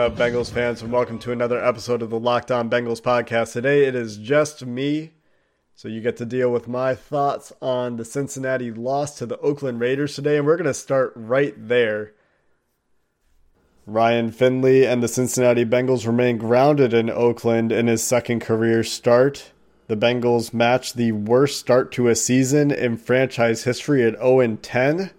Up, Bengals fans, and welcome to another episode of the Locked On Bengals podcast. Today it is just me, so you get to deal with my thoughts on the Cincinnati loss to the Oakland Raiders today, and we're going to start right there. Ryan Finley and the Cincinnati Bengals remain grounded in Oakland in his second career start. The Bengals matched the worst start to a season in franchise history at 0 10.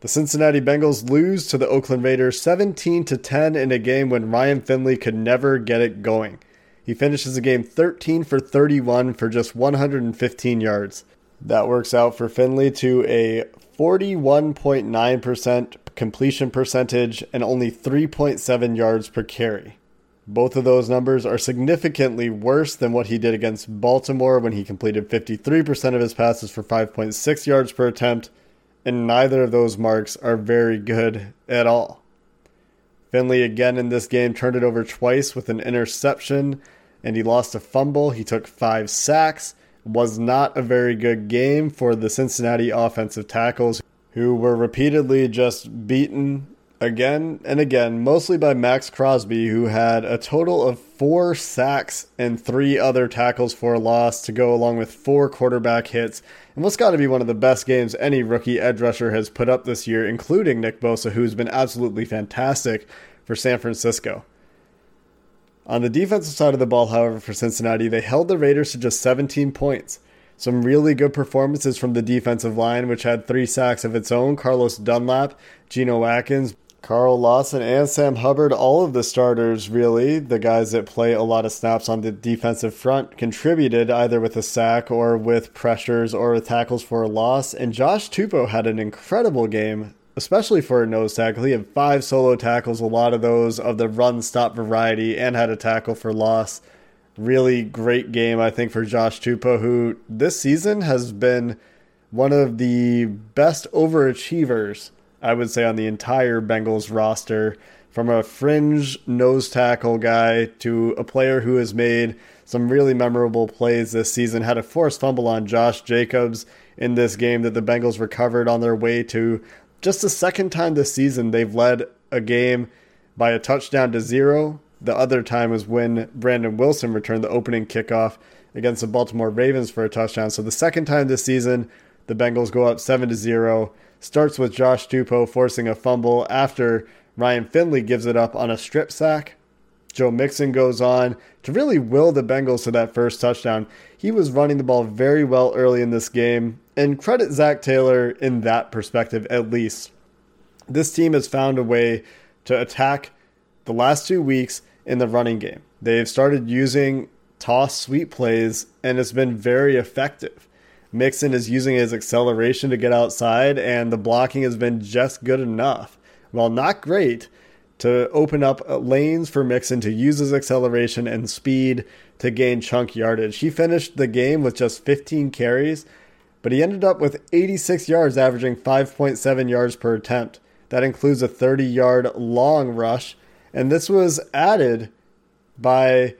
The Cincinnati Bengals lose to the Oakland Raiders 17 to 10 in a game when Ryan Finley could never get it going. He finishes the game 13 for 31 for just 115 yards. That works out for Finley to a 41.9% completion percentage and only 3.7 yards per carry. Both of those numbers are significantly worse than what he did against Baltimore when he completed 53% of his passes for 5.6 yards per attempt, and neither of those marks are very good at all. Finley again in this game turned it over twice with an interception and he lost a fumble. He took five sacks. Was not a very good game for the Cincinnati offensive tackles who were repeatedly just beaten again and again, mostly by Maxx Crosby, who had a total of four sacks and three other tackles for a loss to go along with four quarterback hits. And what's got to be one of the best games any rookie edge rusher has put up this year, including Nick Bosa, who's been absolutely fantastic for San Francisco. On the defensive side of the ball, however, for Cincinnati, they held the Raiders to just 17 points. Some really good performances from the defensive line, which had three sacks of its own. Carlos Dunlap, Geno Atkins, Carl Lawson, and Sam Hubbard, all of the starters, really, the guys that play a lot of snaps on the defensive front, contributed either with a sack or with pressures or with tackles for a loss. And Josh Tupou had an incredible game, especially for a nose tackle. He had five solo tackles, a lot of those of the run stop variety, and had a tackle for loss. Really great game, I think, for Josh Tupou, who this season has been one of the best overachievers, I would say, on the entire Bengals roster. From a fringe nose tackle guy to a player who has made some really memorable plays this season, had a forced fumble on Josh Jacobs in this game that the Bengals recovered on their way to just the second time this season they've led a game by a touchdown to zero. The other time was when Brandon Wilson returned the opening kickoff against the Baltimore Ravens for a touchdown. So the second time this season, the Bengals go up 7 to 0. Starts with Josh Tupou forcing a fumble after Ryan Finley gives it up on a strip sack. Joe Mixon goes on to really will the Bengals to that first touchdown. He was running the ball very well early in this game, and credit Zac Taylor in that perspective at least. This team has found a way to attack the last two weeks in the running game. They've started using toss sweep plays, and it's been very effective. Mixon is using his acceleration to get outside, and the blocking has been just good enough. While not great, to open up lanes for Mixon to use his acceleration and speed to gain chunk yardage. He finished the game with just 15 carries, but he ended up with 86 yards, averaging 5.7 yards per attempt. That includes a 30 yard long rush, and this was added by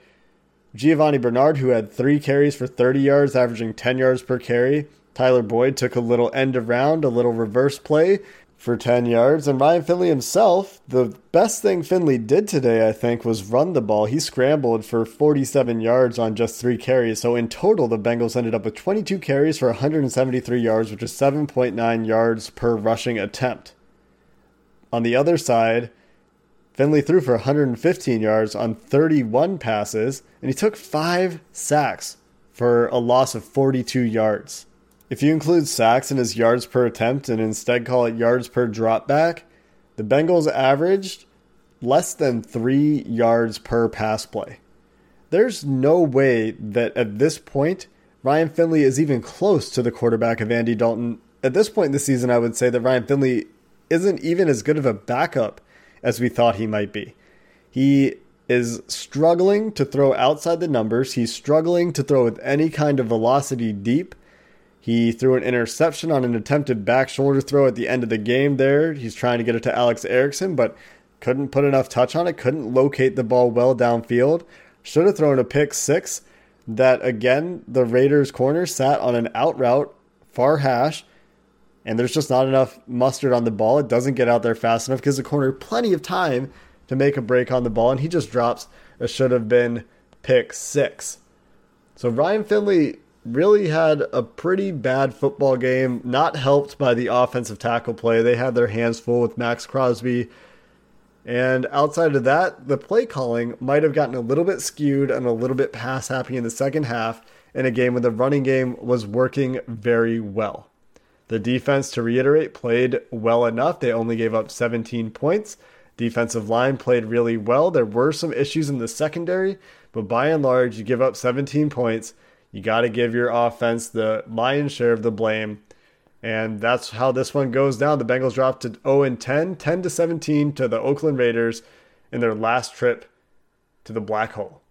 Giovani Bernard, who had three carries for 30 yards, averaging 10 yards per carry. Tyler Boyd took a little end around, a little reverse play for 10 yards. And Ryan Finley himself, the best thing Finley did today, I think, was run the ball. He scrambled for 47 yards on just three carries. So in total, the Bengals ended up with 22 carries for 173 yards, which is 7.9 yards per rushing attempt. On the other side, Finley threw for 115 yards on 31 passes, and he took five sacks for a loss of 42 yards. If you include sacks in his yards per attempt and instead call it yards per dropback, the Bengals averaged less than three yards per pass play. There's no way that at this point, Ryan Finley is even close to the quarterback of Andy Dalton. At this point in the season, I would say that Ryan Finley isn't even as good of a backup as we thought he might be. He is struggling to throw outside the numbers. He's struggling to throw with any kind of velocity deep. He threw an interception on an attempted back shoulder throw at the end of the game there. He's trying to get it to Alex Erickson, but couldn't put enough touch on it, couldn't locate the ball well downfield. Should have thrown a pick six that, again, the Raiders' corner sat on an out route, far hash, and there's just not enough mustard on the ball. It doesn't get out there fast enough because the corner plenty of time to make a break on the ball, and he just drops a should have been pick six. So Ryan Finley really had a pretty bad football game, not helped by the offensive tackle play. They had their hands full with Maxx Crosby. And outside of that, the play calling might have gotten a little bit skewed and a little bit pass happy in the second half in a game when the running game was working very well. The defense, to reiterate, played well enough. They only gave up 17 points. Defensive line played really well. There were some issues in the secondary, but by and large, you give up 17 points. You got to give your offense the lion's share of the blame. And that's how this one goes down. The Bengals dropped to 0 and 10, 10 to 17 to the Oakland Raiders in their last trip to the black hole.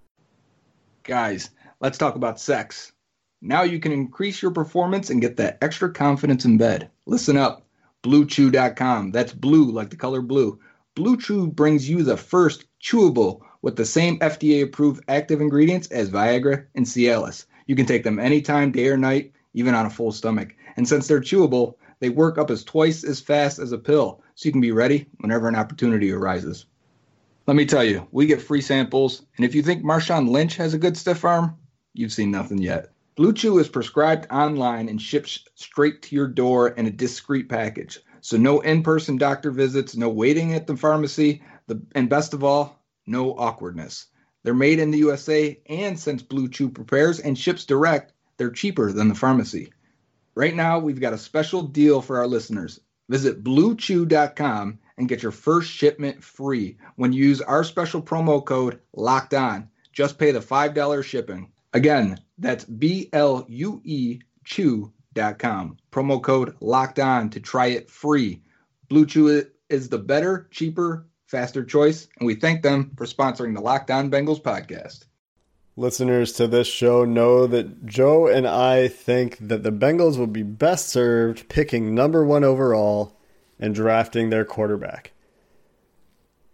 Guys, let's talk about sex. Now you can increase your performance and get that extra confidence in bed. Listen up. BlueChew.com. That's blue like the color blue. Blue Chew brings you the first chewable with the same FDA approved active ingredients as Viagra and Cialis. You can take them anytime, day or night, even on a full stomach. And since they're chewable, they work up as twice as fast as a pill, so you can be ready whenever an opportunity arises. Let me tell you, we get free samples, and if you think Marshawn Lynch has a good stiff arm, you've seen nothing yet. Blue Chew is prescribed online and ships straight to your door in a discreet package. So no in-person doctor visits, no waiting at the pharmacy, the, and best of all, no awkwardness. They're made in the USA, and since Blue Chew prepares and ships direct, they're cheaper than the pharmacy. Right now, we've got a special deal for our listeners. Visit bluechew.com and get your first shipment free when you use our special promo code LOCKED ON. Just pay the $5 shipping. Again, that's B L U E Chew.com. Promo code LOCKED ON to try it free. Blue Chew is the better, cheaper, faster choice, and we thank them for sponsoring the Locked On Bengals podcast. Listeners to this show know that Joe and I think that the Bengals will be best served picking number one overall and drafting their quarterback.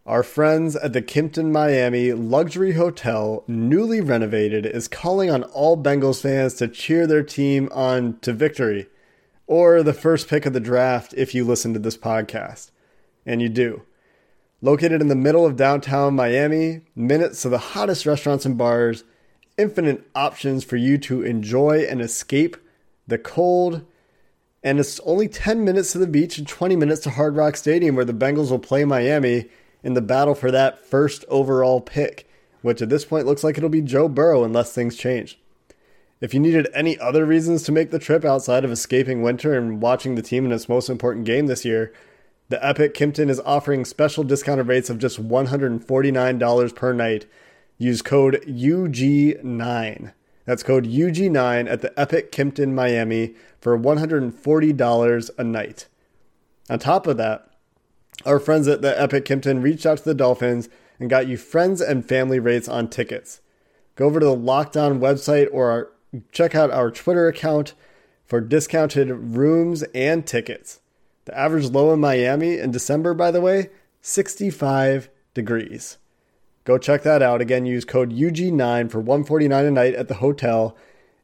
Our friends at the Kimpton Miami Luxury Hotel, newly renovated, is calling on all Bengals fans to cheer their team on to victory or the first pick of the draft if you listen to this podcast. And you do. Located in the middle of downtown Miami, minutes to the hottest restaurants and bars, infinite options for you to enjoy and escape the cold. And it's only 10 minutes to the beach and 20 minutes to Hard Rock Stadium where the Bengals will play Miami in the battle for that first overall pick, which at this point looks like it'll be Joe Burrow unless things change. If you needed any other reasons to make the trip outside of escaping winter and watching the team in its most important game this year, the Epic Kimpton is offering special discounted rates of just $149 per night. Use code UG9. That's code UG9 at the Epic Kimpton Miami for $140 a night. On top of that, our friends at the Epic Kimpton reached out to the Dolphins and got you friends and family rates on tickets. Go over to the Locked On website or our, check out our Twitter account for discounted rooms and tickets. The average low in Miami in December, by the way, 65 degrees. Go check that out. Again, use code UG9 for 149 a night at the hotel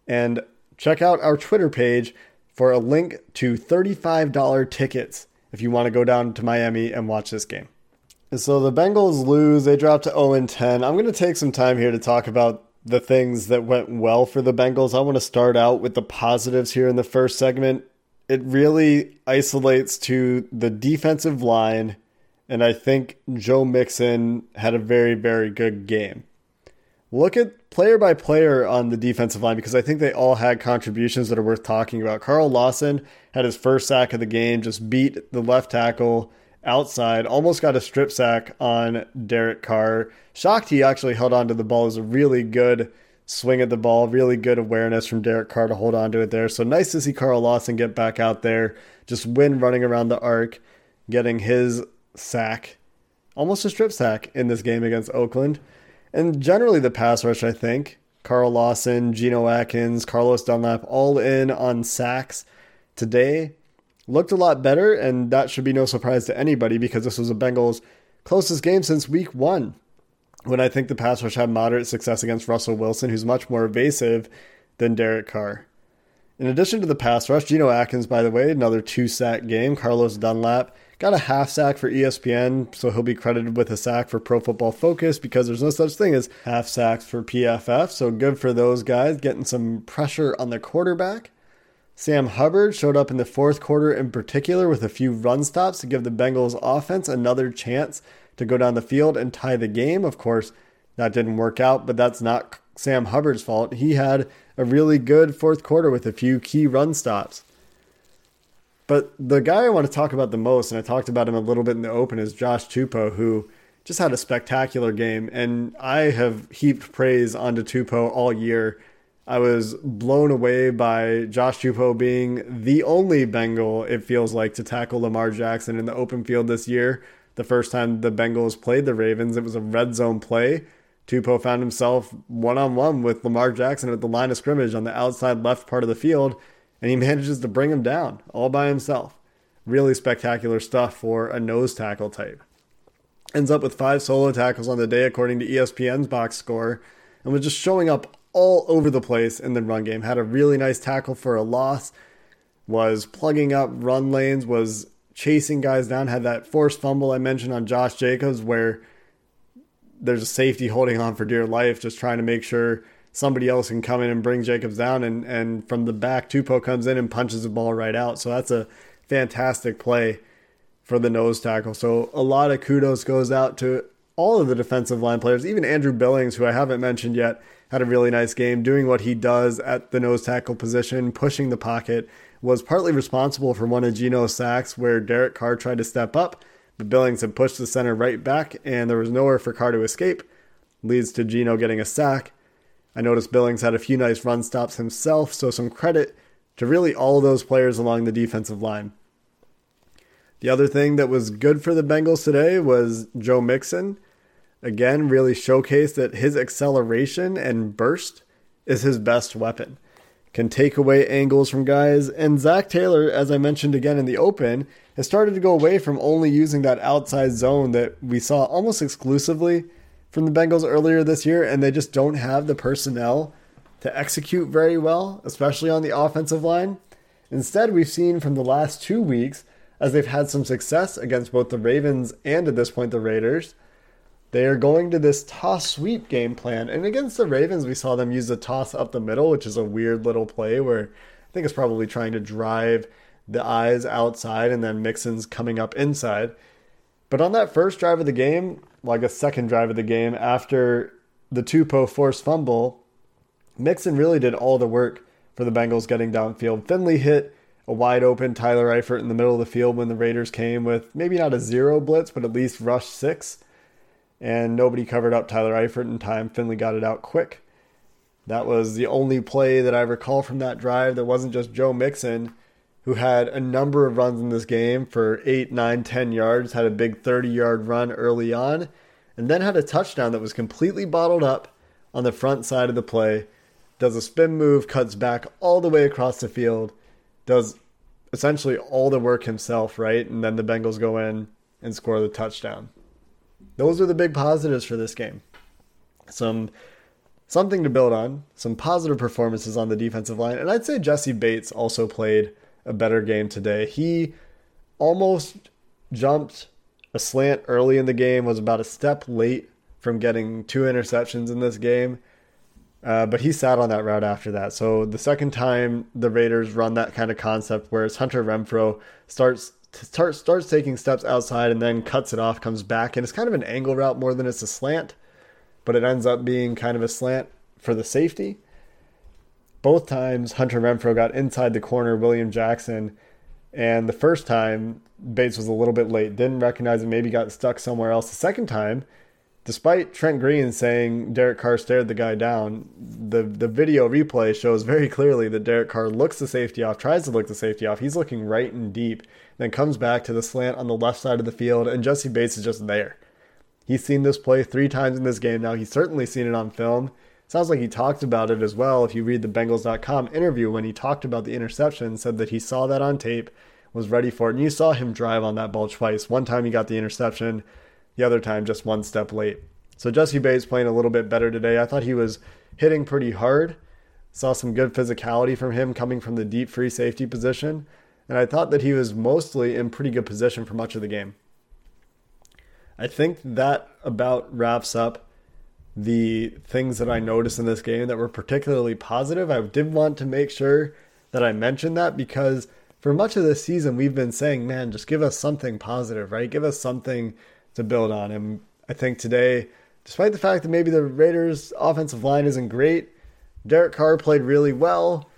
and check out our Twitter page for a link to $35 tickets if you want to go down to Miami and watch this game. And so the Bengals lose, they drop to 0 10. I'm going to take some time here to talk about the things that went well for the Bengals. I want to start out with the positives here in the first segment. It really isolates to the defensive line, and I think Joe Mixon had a very, very good game. Look at player by player on the defensive line because I think they all had contributions that are worth talking about. Carl Lawson had his first sack of the game, just beat the left tackle outside, almost got a strip sack on Derek Carr. Shocked he actually held on to the ball. It was a really good swing at the ball, really good awareness from Derek Carr to hold on to it there. So nice to see Carl Lawson get back out there, just win running around the arc, getting his sack, almost a strip sack in this game against Oakland. And generally, the pass rush, I think, Carl Lawson, Geno Atkins, Carlos Dunlap, all in on sacks today. Looked a lot better, and that should be no surprise to anybody because this was a Bengals' closest game since week one. When I think the pass rush had moderate success against Russell Wilson, who's much more evasive than Derek Carr. In addition to the pass rush, Geno Atkins, by the way, another two sack game. Carlos Dunlap got a half sack for ESPN, so he'll be credited with a sack for Pro Football Focus because there's no such thing as half sacks for PFF. So good for those guys getting some pressure on the quarterback. Sam Hubbard showed up in the fourth quarter in particular with a few run stops to give the Bengals offense another chance to go down the field and tie the game. Of course, that didn't work out, but that's not Sam Hubbard's fault. He had a really good fourth quarter with a few key run stops. But the guy I want to talk about the most, and I talked about him a little bit in the open, is Josh Tupou, who just had a spectacular game. And I have heaped praise onto Tupou all year. I was blown away by Josh Tupou being the only Bengal, it feels like, to tackle Lamar Jackson in the open field this year. The first time the Bengals played the Ravens, it was a red zone play. Tupou found himself one on one with Lamar Jackson at the line of scrimmage on the outside left part of the field and he manages to bring him down all by himself. Really spectacular stuff for a nose tackle type. Ends up with five solo tackles on the day, according to ESPN's box score, and was just showing up all over the place in the run game. Had a really nice tackle for a loss, was plugging up run lanes, was chasing guys down, had that forced fumble I mentioned on Josh Jacobs where there's a safety holding on for dear life, just trying to make sure somebody else can come in and bring Jacobs down, and and from the back, Tupou comes in and punches the ball right out. So that's a fantastic play for the nose tackle. So a lot of kudos goes out to all of the defensive line players, even Andrew Billings, who I haven't mentioned yet, had a really nice game doing what he does at the nose tackle position, pushing the pocket. Was partly responsible for one of Geno's sacks where Derek Carr tried to step up, but Billings had pushed the center right back, and there was nowhere for Carr to escape. Leads to Geno getting a sack. I noticed Billings had a few nice run stops himself, so some credit to really all those players along the defensive line. The other thing that was good for the Bengals today was Joe Mixon. Again, really showcased that his acceleration and burst is his best weapon. Can take away angles from guys, and Zac Taylor, as I mentioned again in the open, has started to go away from only using that outside zone that we saw almost exclusively from the Bengals earlier this year, and they just don't have the personnel to execute very well, especially on the offensive line. Instead, we've seen from the last two weeks, as they've had some success against both the Ravens and at this point the Raiders, they are going to this toss sweep game plan. And against the Ravens, we saw them use the toss up the middle, which is a weird little play where I think it's probably trying to drive the eyes outside and then Mixon's coming up inside. But on that first drive of the game, like a second drive of the game, after the Tupou forced fumble, Mixon really did all the work for the Bengals getting downfield. Finley hit a wide open Tyler Eifert in the middle of the field when the Raiders came with maybe not a zero blitz, but at least rush six. And nobody covered up Tyler Eifert in time. Finley got it out quick. That was the only play that I recall from that drive that wasn't just Joe Mixon, who had a number of runs in this game for 8, 9, 10 yards, had a big 30 yard run early on, and then had a touchdown that was completely bottled up on the front side of the play. Does a spin move, cuts back all the way across the field, does essentially all the work himself, right? And then the Bengals go in and score the touchdown. Those are the big positives for this game. Some something to build on, some positive performances on the defensive line, and I'd say Jessie Bates also played a better game today. He almost jumped a slant early in the game, was about a step late from getting two interceptions in this game. Uh, but he sat on that route after that. So the second time the Raiders run that kind of concept, where it's Hunter Renfrow starts starts starts taking steps outside and then cuts it off, comes back, and it's kind of an angle route more than it's a slant, but it ends up being kind of a slant for the safety. Both times Hunter Renfrow got inside the corner, William Jackson, and the first time Bates was a little bit late, didn't recognize it, maybe got stuck somewhere else. The second time, despite Trent Green saying Derek Carr stared the guy down, the the video replay shows very clearly that Derek Carr looks the safety off, tries to look the safety off. He's looking right and deep, then comes back to the slant on the left side of the field, and Jessie Bates is just there. He's seen this play three times in this game now. He's certainly seen it on film. Sounds like he talked about it as well. If you read the Bengals.com interview when he talked about the interception, said that he saw that on tape, was ready for it, and you saw him drive on that ball twice. One time he got the interception, the other time just one step late. So Jessie Bates playing a little bit better today. I thought he was hitting pretty hard. Saw some good physicality from him coming from the deep free safety position. And I thought that he was mostly in pretty good position for much of the game. I think that about wraps up the things that I noticed in this game that were particularly positive. I did want to make sure that I mentioned that because for much of this season, we've been saying, man, just give us something positive, right? Give us something to build on. And I think today, despite the fact that maybe the Raiders' offensive line isn't great, Derek Carr played really well.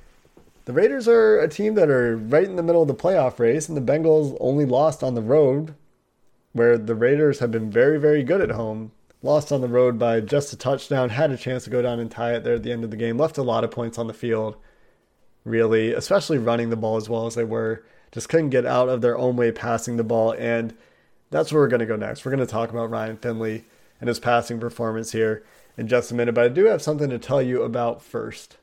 The Raiders are a team that are right in the middle of the playoff race, and the Bengals only lost on the road, where the Raiders have been very, very good at home. Lost on the road by just a touchdown, had a chance to go down and tie it there at the end of the game, left a lot of points on the field, really, especially running the ball as well as they were. Just couldn't get out of their own way passing the ball, and that's where we're going to go next. We're going to talk about Ryan Finley and his passing performance here in just a minute, but I do have something to tell you about first.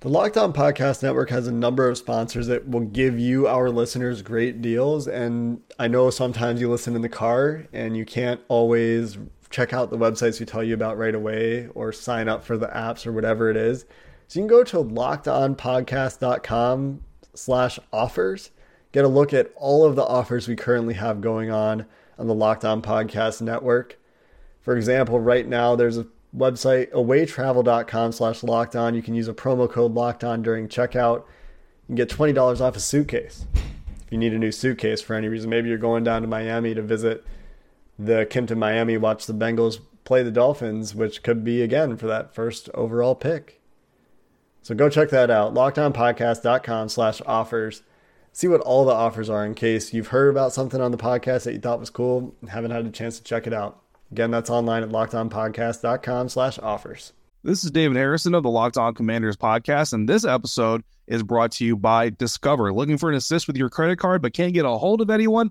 The Locked On Podcast Network has a number of sponsors that will give you, our listeners, great deals. And I know sometimes you listen in the car and you can't always check out the websites we tell you about right away or sign up for the apps or whatever it is. So you can go to lockedonpodcast.com slash offers, get a look at all of the offers we currently have going on on the Locked On Podcast Network. For example, right now there's a website awaytravel.com slash locked on. You can use a promo code locked on during checkout. and get $20 off a suitcase. If you need a new suitcase for any reason, maybe you're going down to Miami to visit the Kimpton Miami, watch the Bengals play the Dolphins, which could be again for that first overall pick. So go check that out. LockedOnPodcast.com slash offers. See what all the offers are in case you've heard about something on the podcast that you thought was cool and haven't had a chance to check it out. Again, that's online at lockedonpodcast.com slash offers. This is David Harrison of the Locked On Commanders podcast, and this episode is brought to you by Discover. Looking for an assist with your credit card but can't get a hold of anyone?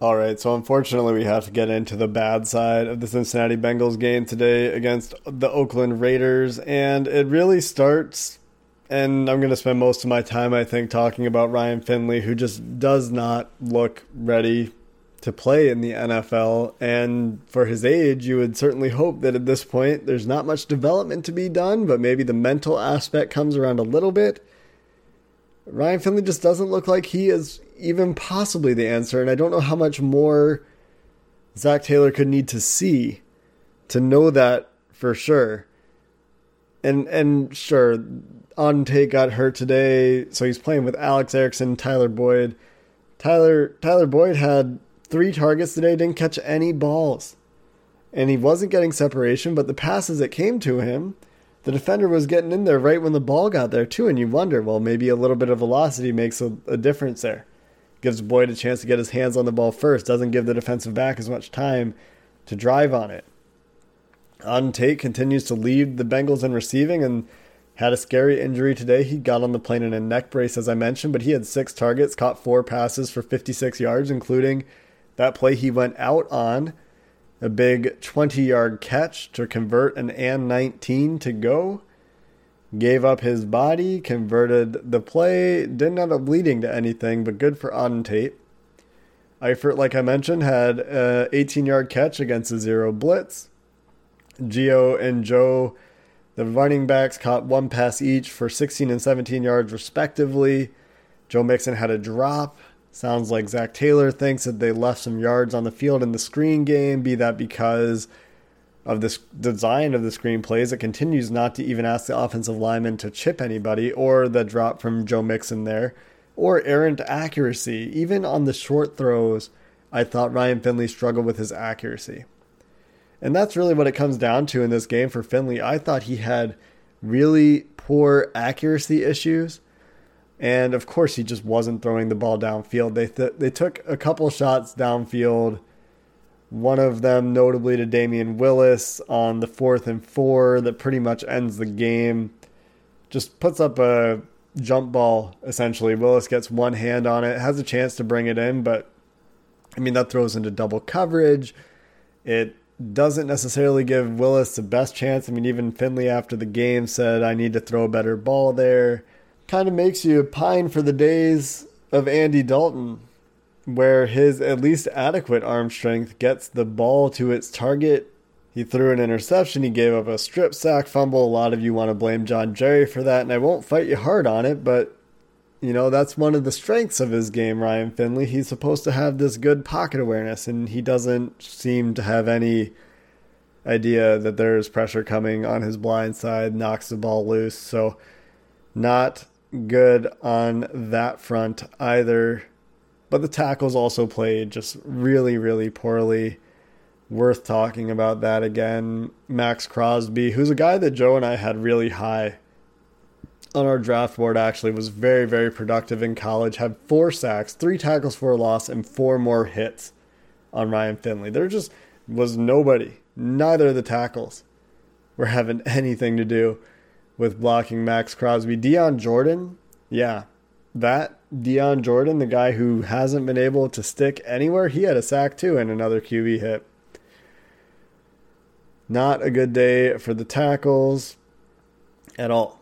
All right, so unfortunately, we have to get into the bad side of the Cincinnati Bengals game today against the Oakland Raiders. And it really starts, and I'm going to spend most of my time, I think, talking about Ryan Finley, who just does not look ready to play in the NFL. And for his age, you would certainly hope that at this point, there's not much development to be done, but maybe the mental aspect comes around a little bit. Ryan Finley just doesn't look like he is even possibly the answer, and I don't know how much more Zac Taylor could need to see to know that for sure. And and sure, Auden got hurt today, so he's playing with Alex Erickson, Tyler Boyd. Tyler Tyler Boyd had three targets today, didn't catch any balls. And he wasn't getting separation, but the passes that came to him, the defender was getting in there right when the ball got there too, and you wonder, well, maybe a little bit of velocity makes a, a difference there. Gives Boyd a chance to get his hands on the ball first, doesn't give the defensive back as much time to drive on it. Auden Tate continues to lead the Bengals in receiving and had a scary injury today. He got on the plane in a neck brace, as I mentioned, but he had six targets, caught four passes for 56 yards, including that play he went out on a big 20 yard catch to convert an and 19 to go. Gave up his body, converted the play, didn't end up leading to anything, but good for Auden Tate. Eifert, like I mentioned, had a 18 yard catch against a zero blitz. Gio and Joe, the running backs, caught one pass each for 16 and 17 yards, respectively. Joe Mixon had a drop. Sounds like Zac Taylor thinks that they left some yards on the field in the screen game, be that because of this design of the screenplays. It continues not to even ask the offensive lineman to chip anybody, or the drop from Joe Mixon there, or errant accuracy. Even on the short throws, I thought Ryan Finley struggled with his accuracy. And that's really what it comes down to in this game for Finley. I thought he had really poor accuracy issues. And of course, he just wasn't throwing the ball downfield. They th- they took a couple shots downfield. One of them, notably to Damion Willis on the fourth and four, that pretty much ends the game. Just puts up a jump ball essentially. Willis gets one hand on it, has a chance to bring it in, but I mean that throws into double coverage. It doesn't necessarily give Willis the best chance. I mean, even Finley after the game said, I need to throw a better ball there. Kind of makes you pine for the days of Andy Dalton, where his at least adequate arm strength gets the ball to its target. He threw an interception, he gave up a strip sack fumble. A lot of you want to blame John Jerry for that, and I won't fight you hard on it, but you know, that's one of the strengths of his game, Ryan Finley. He's supposed to have this good pocket awareness, and he doesn't seem to have any idea that there's pressure coming on his blind side, knocks the ball loose. So, not good on that front either. But the tackles also played just really, really poorly. Worth talking about that again. Maxx Crosby, who's a guy that Joe and I had really high on our draft board actually was very very productive in college had four sacks three tackles for a loss and four more hits on ryan finley there just was nobody neither of the tackles were having anything to do with blocking maxx crosby dion jordan yeah that dion jordan the guy who hasn't been able to stick anywhere he had a sack too and another qb hit not a good day for the tackles at all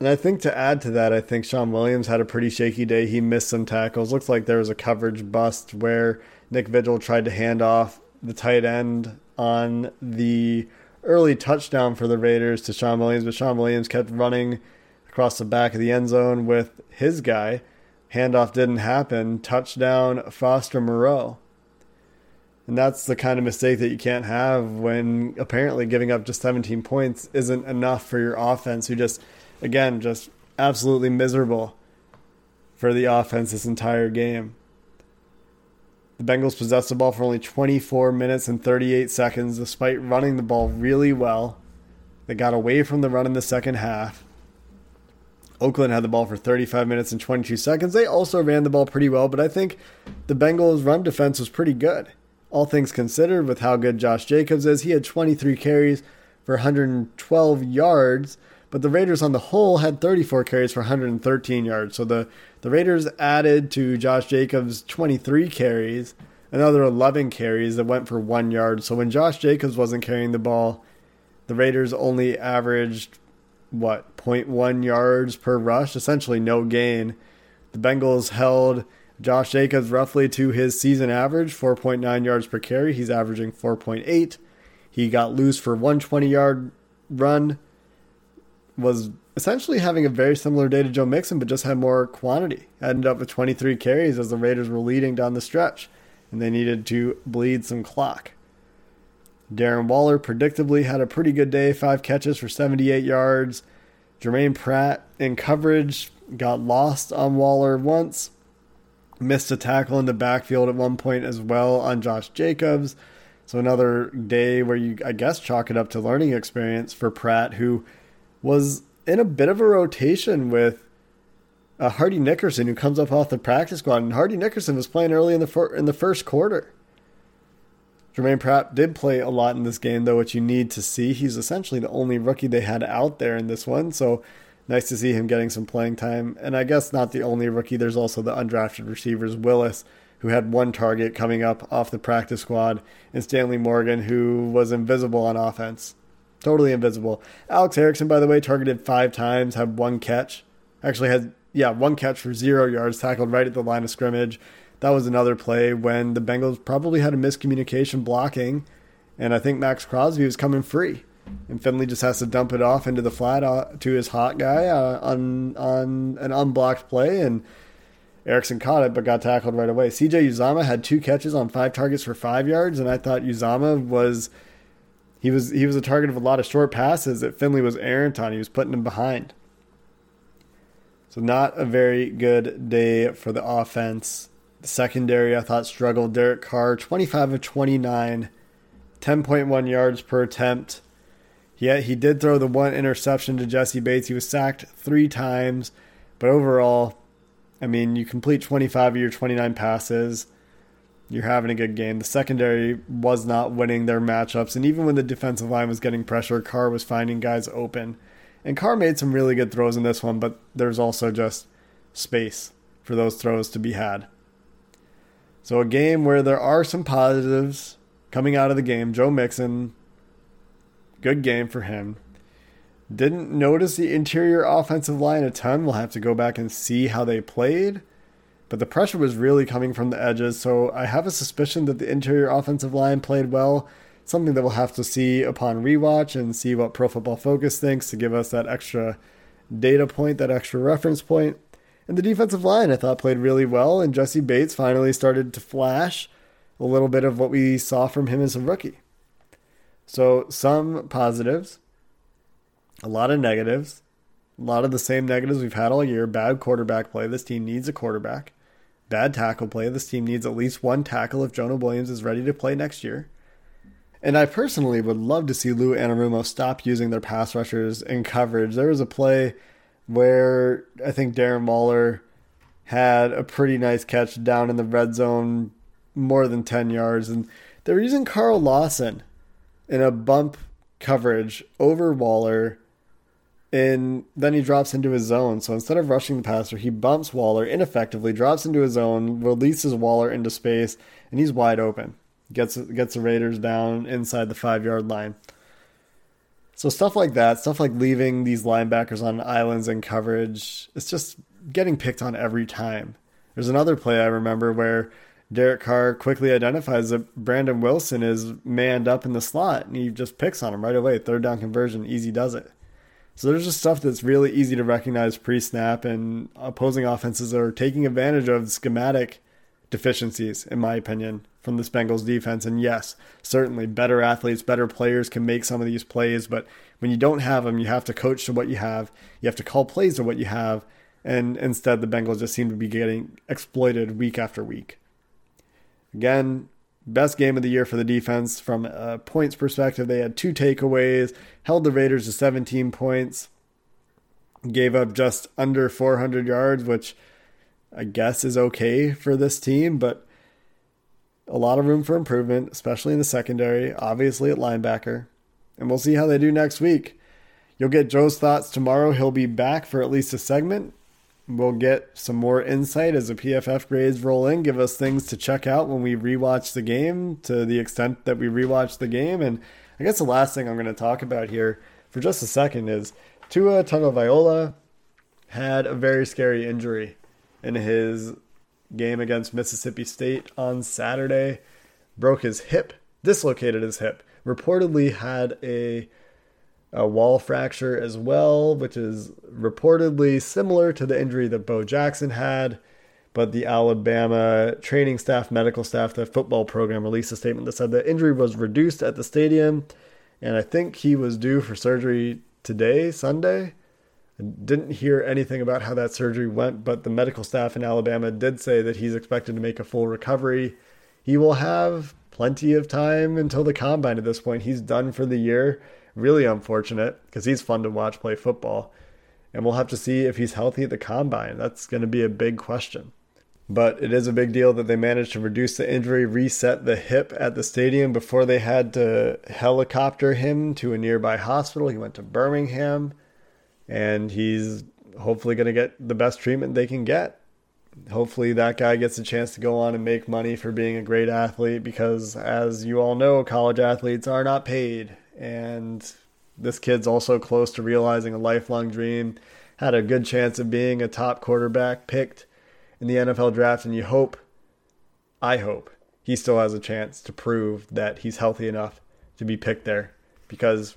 and I think to add to that, I think Shawn Williams had a pretty shaky day. He missed some tackles. Looks like there was a coverage bust where Nick Vigil tried to hand off the tight end on the early touchdown for the Raiders to Shawn Williams, but Shawn Williams kept running across the back of the end zone with his guy. Handoff didn't happen. Touchdown, Foster Moreau. And that's the kind of mistake that you can't have when apparently giving up just 17 points isn't enough for your offense, who just again, just absolutely miserable for the offense this entire game. The Bengals possessed the ball for only 24 minutes and 38 seconds, despite running the ball really well. They got away from the run in the second half. Oakland had the ball for 35 minutes and 22 seconds. They also ran the ball pretty well, but I think the Bengals' run defense was pretty good. All things considered, with how good Josh Jacobs is, he had 23 carries for 112 yards but the Raiders on the whole had 34 carries for 113 yards. So the, the Raiders added to Josh Jacobs' 23 carries another 11 carries that went for one yard. So when Josh Jacobs wasn't carrying the ball, the Raiders only averaged, what, 0.1 yards per rush, essentially no gain. The Bengals held Josh Jacobs roughly to his season average, 4.9 yards per carry. He's averaging 4.8. He got loose for 120 yard run was essentially having a very similar day to Joe Mixon, but just had more quantity. Ended up with 23 carries as the Raiders were leading down the stretch, and they needed to bleed some clock. Darren Waller predictably had a pretty good day, five catches for 78 yards. Germaine Pratt in coverage got lost on Waller once, missed a tackle in the backfield at one point as well on Josh Jacobs. So another day where you, I guess, chalk it up to learning experience for Pratt, who was in a bit of a rotation with uh, Hardy Nickerson, who comes up off the practice squad, and Hardy Nickerson was playing early in the fir- in the first quarter. Germaine Pratt did play a lot in this game, though, which you need to see. He's essentially the only rookie they had out there in this one, so nice to see him getting some playing time. And I guess not the only rookie. There's also the undrafted receivers, Willis, who had one target coming up off the practice squad, and Stanley Morgan, who was invisible on offense. Totally invisible. Alex Erickson, by the way, targeted five times, had one catch. Actually, had, yeah, one catch for zero yards, tackled right at the line of scrimmage. That was another play when the Bengals probably had a miscommunication blocking, and I think Maxx Crosby was coming free. And Finley just has to dump it off into the flat uh, to his hot guy uh, on on an unblocked play, and Erickson caught it but got tackled right away. CJ Uzomah had two catches on five targets for five yards, and I thought Uzomah was he was he was a target of a lot of short passes that Finley was errant on. He was putting him behind. So not a very good day for the offense. The secondary I thought struggled. Derek Carr, 25 of 29, 10.1 yards per attempt. Yet he did throw the one interception to Jessie Bates. He was sacked three times, but overall, I mean, you complete 25 of your 29 passes. You're having a good game. The secondary was not winning their matchups, and even when the defensive line was getting pressure, Carr was finding guys open. And Carr made some really good throws in this one, but there's also just space for those throws to be had. So, a game where there are some positives coming out of the game. Joe Mixon, good game for him. Didn't notice the interior offensive line a ton. We'll have to go back and see how they played. But the pressure was really coming from the edges, so I have a suspicion that the interior offensive line played well. Something that we'll have to see upon rewatch and see what Pro Football Focus thinks to give us that extra data point, that extra reference point. And the defensive line, I thought, played really well, and Jessie Bates finally started to flash a little bit of what we saw from him as a rookie. So, some positives, a lot of negatives, a lot of the same negatives we've had all year. Bad quarterback play. This team needs a quarterback. Bad tackle play. This team needs at least one tackle if Jonah Williams is ready to play next year. And I personally would love to see Lou Anarumo stop using their pass rushers in coverage. There was a play where I think Darren Waller had a pretty nice catch down in the red zone, more than 10 yards. And they were using Carl Lawson in a bump coverage over Waller and then he drops into his zone. So instead of rushing the passer, he bumps Waller ineffectively, drops into his zone, releases Waller into space, and he's wide open. Gets gets the Raiders down inside the five yard line. So stuff like that, stuff like leaving these linebackers on islands in coverage, it's just getting picked on every time. There's another play I remember where Derek Carr quickly identifies that Brandon Wilson is manned up in the slot and he just picks on him right away. Third down conversion, easy does it. So there's just stuff that's really easy to recognize pre snap, and opposing offenses are taking advantage of schematic deficiencies, in my opinion, from this Bengals defense. And yes, certainly better athletes, better players can make some of these plays, but when you don't have them, you have to coach to what you have, you have to call plays to what you have, and instead the Bengals just seem to be getting exploited week after week. Again, best game of the year for the defense from a points perspective. They had two takeaways, held the Raiders to 17 points, gave up just under 400 yards, which I guess is okay for this team, but a lot of room for improvement, especially in the secondary, obviously at linebacker. And we'll see how they do next week. You'll get Joe's thoughts tomorrow. He'll be back for at least a segment. We'll get some more insight as the PFF grades roll in, give us things to check out when we rewatch the game to the extent that we rewatch the game. And I guess the last thing I'm going to talk about here for just a second is Tua Tagovailoa had a very scary injury in his game against Mississippi State on Saturday. Broke his hip, dislocated his hip. Reportedly had a a wall fracture as well, which is reportedly similar to the injury that Bo Jackson had. But the Alabama training staff, medical staff, the football program released a statement that said the injury was reduced at the stadium. And I think he was due for surgery today, Sunday. Didn't hear anything about how that surgery went, but the medical staff in Alabama did say that he's expected to make a full recovery. He will have plenty of time until the combine at this point. He's done for the year really unfortunate because he's fun to watch play football. And we'll have to see if he's healthy at the combine. That's going to be a big question. But it is a big deal that they managed to reduce the injury, reset the hip at the stadium before they had to helicopter him to a nearby hospital. He went to Birmingham and he's hopefully going to get the best treatment they can get. hopefully that guy gets a chance to go on and make money for being a great athlete because as you all know college athletes are not paid and this kid's also close to realizing a lifelong dream had a good chance of being a top quarterback picked in the NFL draft and you hope I hope he still has a chance to prove that he's healthy enough to be picked there because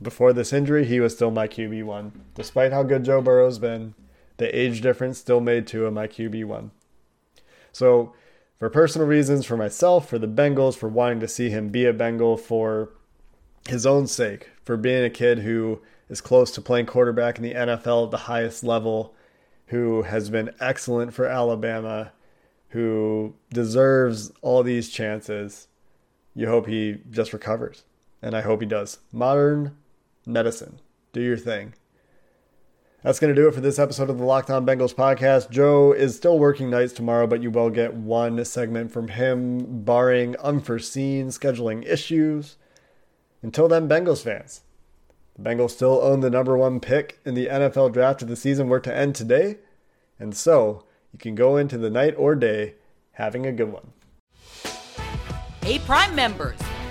before this injury he was still my QB1 despite how good Joe Burrow's been the age difference still made Tua my QB1. So, for personal reasons, for myself, for the Bengals, for wanting to see him be a Bengal, for his own sake, for being a kid who is close to playing quarterback in the NFL at the highest level, who has been excellent for Alabama, who deserves all these chances, you hope he just recovers. And I hope he does. Modern medicine. Do your thing. That's going to do it for this episode of the Locked On Bengals podcast. Joe is still working nights tomorrow, but you will get one segment from him, barring unforeseen scheduling issues. Until then, Bengals fans, the Bengals still own the number one pick in the NFL draft if the season were to end today, and so you can go into the night or day having a good one. Hey, Prime members,